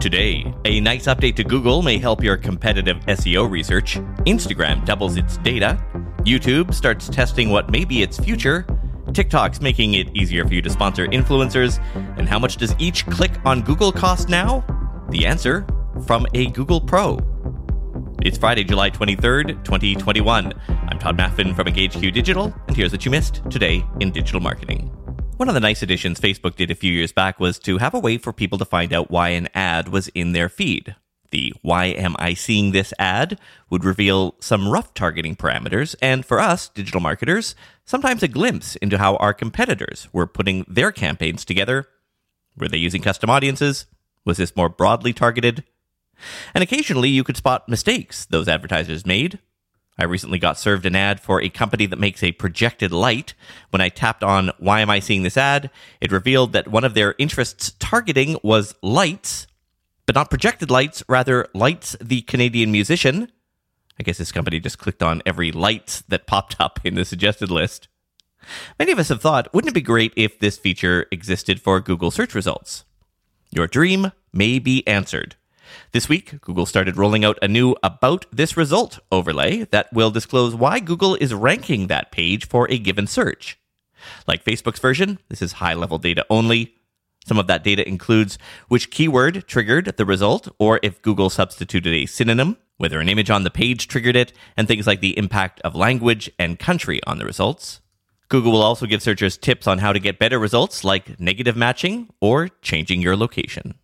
Today, a nice update to Google may help your competitive SEO research. Instagram doubles its data. YouTube starts testing what may be its future. TikTok's making it easier for you to sponsor influencers. And how much does each click on Google cost now? The answer from a Google Pro. It's Friday, July 23rd, 2021. I'm Tod Maffin from EngageQ Digital, and here's what you missed today in digital marketing. One of the nice additions Facebook did a few years back was to have a way for people to find out why an ad was in their feed. The Why Am I Seeing This Ad would reveal some rough targeting parameters, and for us, digital marketers, sometimes a glimpse into how our competitors were putting their campaigns together. Were they using custom audiences? Was this more broadly targeted? And occasionally you could spot mistakes those advertisers made, I recently got served an ad for a company that makes a projected light. When I tapped on why am I seeing this ad, it revealed that one of their interests targeting was lights, but not projected lights, rather lights the Canadian musician. I guess this company just clicked on every lights that popped up in the suggested list. Many of us have thought, wouldn't it be great if this feature existed for Google search results? Your dream may be answered. This week, Google started rolling out a new About This Result overlay that will disclose why Google is ranking that page for a given search. Like Facebook's version, this is high level data only. Some of that data includes which keyword triggered the result, or if Google substituted a synonym, whether an image on the page triggered it, and things like the impact of language and country on the results. Google will also give searchers tips on how to get better results, like negative matching or changing your location.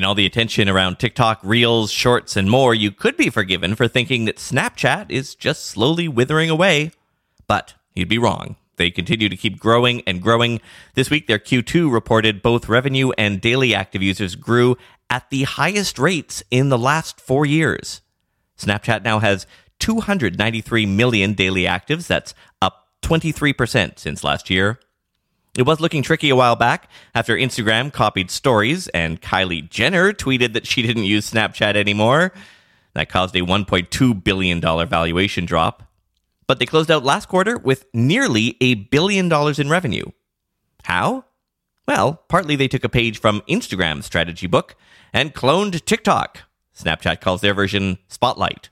In all the attention around TikTok, Reels, Shorts, and more, you could be forgiven for thinking that Snapchat is just slowly withering away. But you'd be wrong. They continue to keep growing and growing. This week, their Q2 reported both revenue and daily active users grew at the highest rates in the last four years. Snapchat now has 293 million daily actives. That's up 23% since last year. It was looking tricky a while back after Instagram copied stories and Kylie Jenner tweeted that she didn't use Snapchat anymore. That caused a $1.2 billion valuation drop. But they closed out last quarter with nearly a billion dollars in revenue. How? Well, partly they took a page from Instagram's strategy book and cloned TikTok. Snapchat calls their version Spotlight.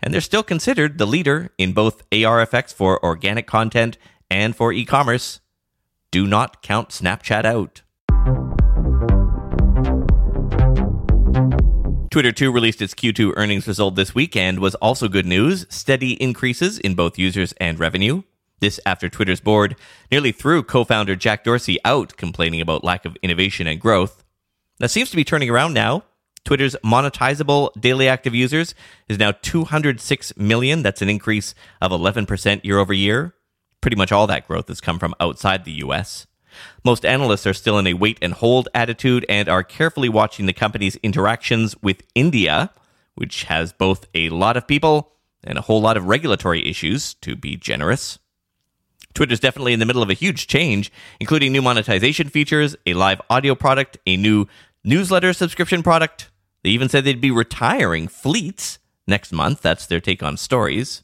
And they're still considered the leader in both AR effects for organic content and for e commerce do not count Snapchat out. Twitter too released its Q2 earnings result this week and was also good news steady increases in both users and revenue. This after Twitter's board nearly threw co founder Jack Dorsey out, complaining about lack of innovation and growth. That seems to be turning around now. Twitter's monetizable daily active users is now 206 million. That's an increase of 11% year over year. Pretty much all that growth has come from outside the US. Most analysts are still in a wait and hold attitude and are carefully watching the company's interactions with India, which has both a lot of people and a whole lot of regulatory issues, to be generous. Twitter's definitely in the middle of a huge change, including new monetization features, a live audio product, a new newsletter subscription product. They even said they'd be retiring fleets next month. That's their take on stories.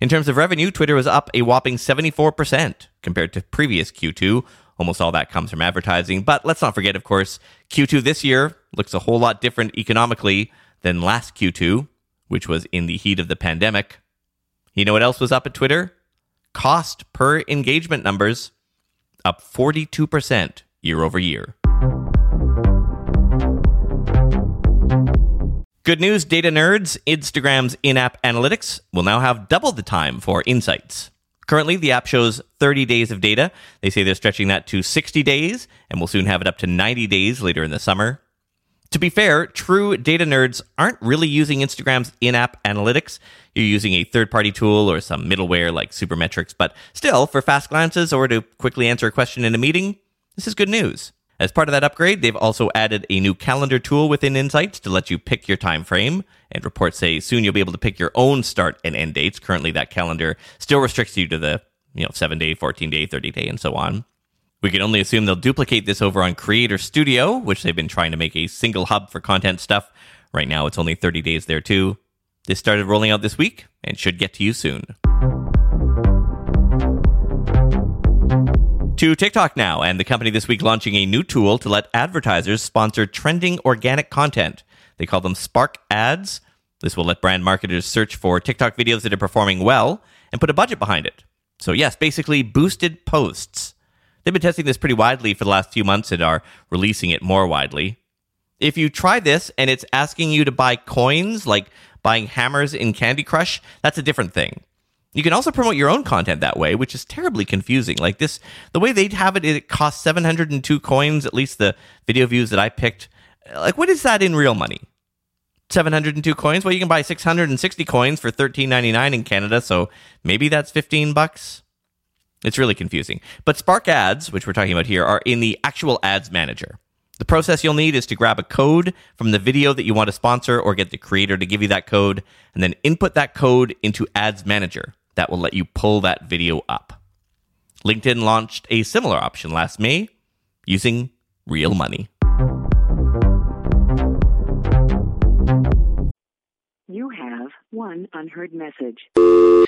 In terms of revenue, Twitter was up a whopping 74% compared to previous Q2. Almost all that comes from advertising. But let's not forget, of course, Q2 this year looks a whole lot different economically than last Q2, which was in the heat of the pandemic. You know what else was up at Twitter? Cost per engagement numbers up 42% year over year. Good news, data nerds. Instagram's in app analytics will now have double the time for insights. Currently, the app shows 30 days of data. They say they're stretching that to 60 days, and we'll soon have it up to 90 days later in the summer. To be fair, true data nerds aren't really using Instagram's in app analytics. You're using a third party tool or some middleware like Supermetrics, but still, for fast glances or to quickly answer a question in a meeting, this is good news. As part of that upgrade, they've also added a new calendar tool within Insights to let you pick your time frame. And reports say soon you'll be able to pick your own start and end dates. Currently, that calendar still restricts you to the you know seven day, fourteen day, thirty day, and so on. We can only assume they'll duplicate this over on Creator Studio, which they've been trying to make a single hub for content stuff. Right now, it's only 30 days there too. This started rolling out this week and should get to you soon. To TikTok now, and the company this week launching a new tool to let advertisers sponsor trending organic content. They call them Spark Ads. This will let brand marketers search for TikTok videos that are performing well and put a budget behind it. So, yes, basically boosted posts. They've been testing this pretty widely for the last few months and are releasing it more widely. If you try this and it's asking you to buy coins, like buying hammers in Candy Crush, that's a different thing. You can also promote your own content that way, which is terribly confusing. Like this, the way they have it, it costs 702 coins, at least the video views that I picked. Like, what is that in real money? 702 coins? Well, you can buy 660 coins for 13.99 in Canada, so maybe that's 15 bucks. It's really confusing. But Spark Ads, which we're talking about here, are in the actual ads manager. The process you'll need is to grab a code from the video that you want to sponsor or get the creator to give you that code and then input that code into Ads Manager. That will let you pull that video up. LinkedIn launched a similar option last May using real money. You have one unheard message.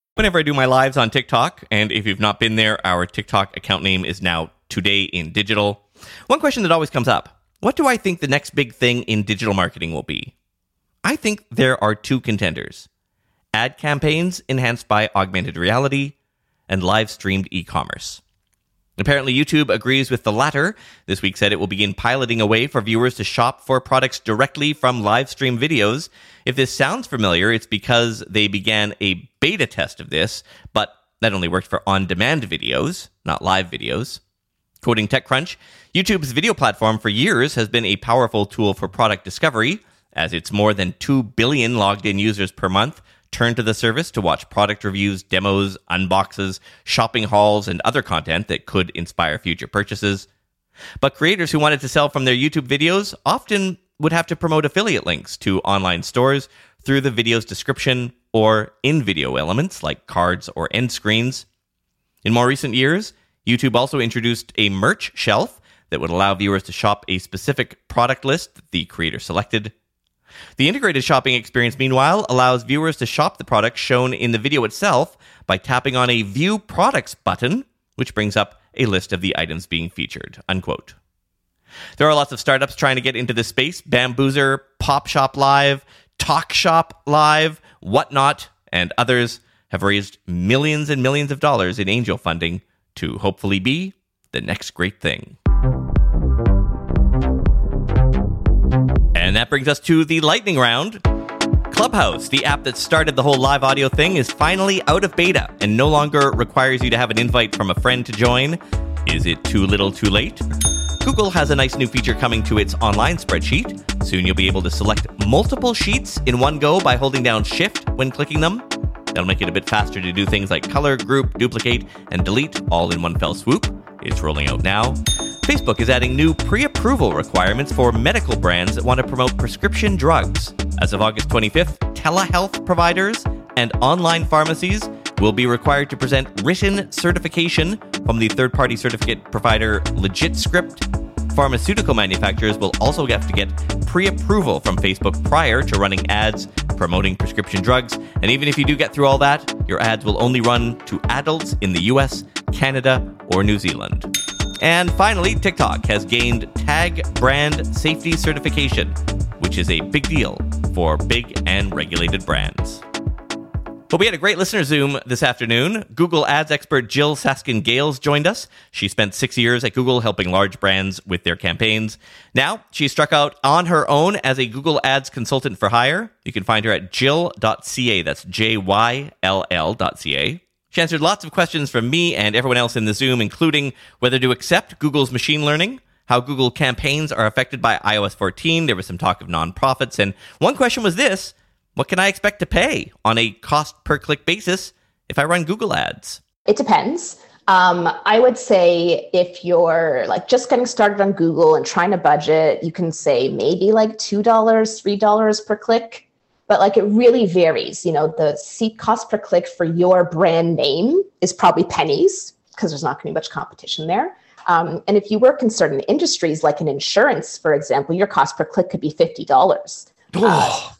Whenever I do my lives on TikTok, and if you've not been there, our TikTok account name is now Today in Digital. One question that always comes up What do I think the next big thing in digital marketing will be? I think there are two contenders ad campaigns enhanced by augmented reality and live streamed e commerce. Apparently, YouTube agrees with the latter. This week said it will begin piloting a way for viewers to shop for products directly from live stream videos. If this sounds familiar, it's because they began a beta test of this, but that only worked for on demand videos, not live videos. Quoting TechCrunch, YouTube's video platform for years has been a powerful tool for product discovery, as its more than 2 billion logged in users per month turn to the service to watch product reviews, demos, unboxes, shopping hauls, and other content that could inspire future purchases. But creators who wanted to sell from their YouTube videos often would have to promote affiliate links to online stores through the video's description or in video elements like cards or end screens. In more recent years, YouTube also introduced a merch shelf that would allow viewers to shop a specific product list that the creator selected. The integrated shopping experience, meanwhile, allows viewers to shop the products shown in the video itself by tapping on a View Products button, which brings up a list of the items being featured. Unquote. There are lots of startups trying to get into this space Bambuser, Pop Shop Live, Talk Shop Live, Whatnot, and others have raised millions and millions of dollars in angel funding to hopefully be the next great thing. And that brings us to the lightning round. Clubhouse, the app that started the whole live audio thing, is finally out of beta and no longer requires you to have an invite from a friend to join. Is it too little too late? Google has a nice new feature coming to its online spreadsheet. Soon you'll be able to select multiple sheets in one go by holding down Shift when clicking them. That'll make it a bit faster to do things like color, group, duplicate, and delete all in one fell swoop. It's rolling out now. Facebook is adding new pre approval requirements for medical brands that want to promote prescription drugs. As of August 25th, telehealth providers and online pharmacies will be required to present written certification from the third party certificate provider LegitScript. Pharmaceutical manufacturers will also have to get pre approval from Facebook prior to running ads promoting prescription drugs. And even if you do get through all that, your ads will only run to adults in the US, Canada, or New Zealand. And finally, TikTok has gained Tag Brand Safety Certification, which is a big deal for big and regulated brands. But we had a great listener Zoom this afternoon. Google Ads expert Jyll Saskin Gales joined us. She spent six years at Google helping large brands with their campaigns. Now she struck out on her own as a Google Ads consultant for hire. You can find her at jyll.ca. That's J Y L L.ca. She answered lots of questions from me and everyone else in the Zoom, including whether to accept Google's machine learning, how Google campaigns are affected by iOS 14. There was some talk of nonprofits. And one question was this what can I expect to pay on a cost per click basis if I run Google ads? It depends. Um, I would say if you're like just getting started on Google and trying to budget, you can say maybe like $2, $3 per click. But like it really varies. You know, the seat cost per click for your brand name is probably pennies because there's not going to be much competition there. Um, and if you work in certain industries, like in insurance, for example, your cost per click could be $50. Uh,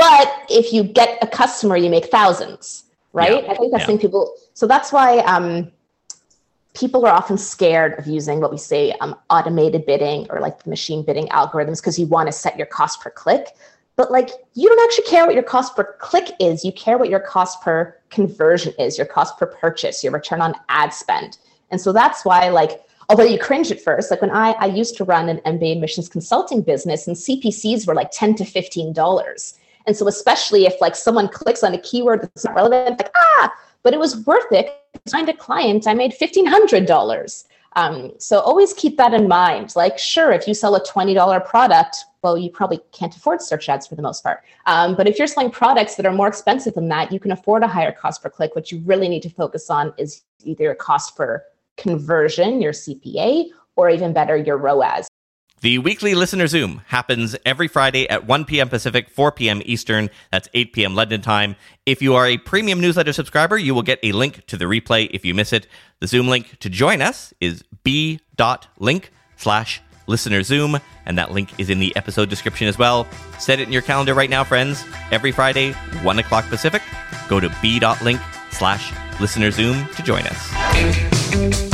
but if you get a customer, you make thousands, right? Yeah. I think that's yeah. thing people. So that's why um, people are often scared of using what we say um, automated bidding or like the machine bidding algorithms because you want to set your cost per click. But like you don't actually care what your cost per click is. You care what your cost per conversion is, your cost per purchase, your return on ad spend. And so that's why like although you cringe at first, like when I, I used to run an MBA admissions consulting business and CPCs were like 10 to $15. And so, especially if like someone clicks on a keyword that's not relevant, like, ah, but it was worth it. I find a client, I made $1,500. Um, so always keep that in mind. Like, sure, if you sell a $20 product, well, you probably can't afford search ads for the most part. Um, but if you're selling products that are more expensive than that, you can afford a higher cost per click. What you really need to focus on is either a cost per conversion, your CPA, or even better, your ROAS. The weekly listener Zoom happens every Friday at 1 p.m. Pacific, 4 p.m. Eastern. That's 8 p.m. London time. If you are a premium newsletter subscriber, you will get a link to the replay if you miss it. The Zoom link to join us is b.link slash listener Zoom, and that link is in the episode description as well. Set it in your calendar right now, friends. Every Friday, 1 o'clock Pacific, go to b.link slash listener Zoom to join us.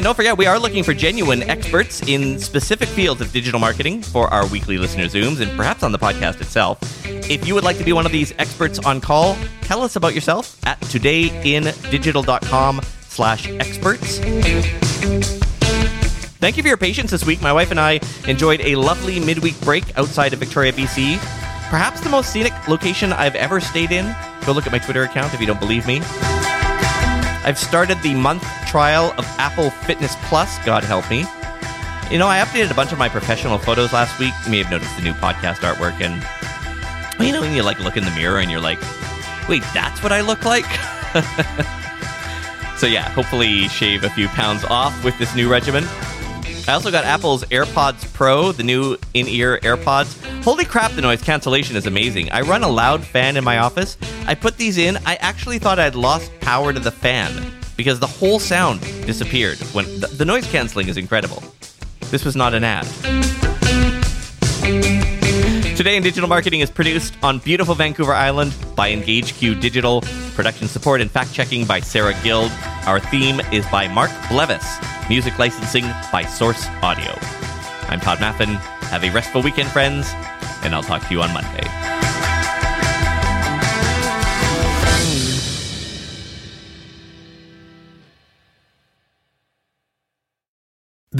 And don't forget, we are looking for genuine experts in specific fields of digital marketing for our weekly listener Zooms and perhaps on the podcast itself. If you would like to be one of these experts on call, tell us about yourself at todayindigital.com slash experts. Thank you for your patience this week. My wife and I enjoyed a lovely midweek break outside of Victoria, BC. Perhaps the most scenic location I've ever stayed in. Go look at my Twitter account if you don't believe me. I've started the month trial of Apple Fitness Plus, God help me. You know, I updated a bunch of my professional photos last week. You may have noticed the new podcast artwork, and you know, when you like look in the mirror and you're like, wait, that's what I look like? so, yeah, hopefully shave a few pounds off with this new regimen. I also got Apple's AirPods Pro, the new in ear AirPods. Holy crap, the noise cancellation is amazing. I run a loud fan in my office. I put these in. I actually thought I'd lost power to the fan because the whole sound disappeared. When the, the noise canceling is incredible. This was not an ad. Today in Digital Marketing is produced on beautiful Vancouver Island by EngageQ Digital. Production support and fact checking by Sarah Guild. Our theme is by Mark Blevis. Music licensing by Source Audio. I'm Tod Maffin. Have a restful weekend, friends, and I'll talk to you on Monday.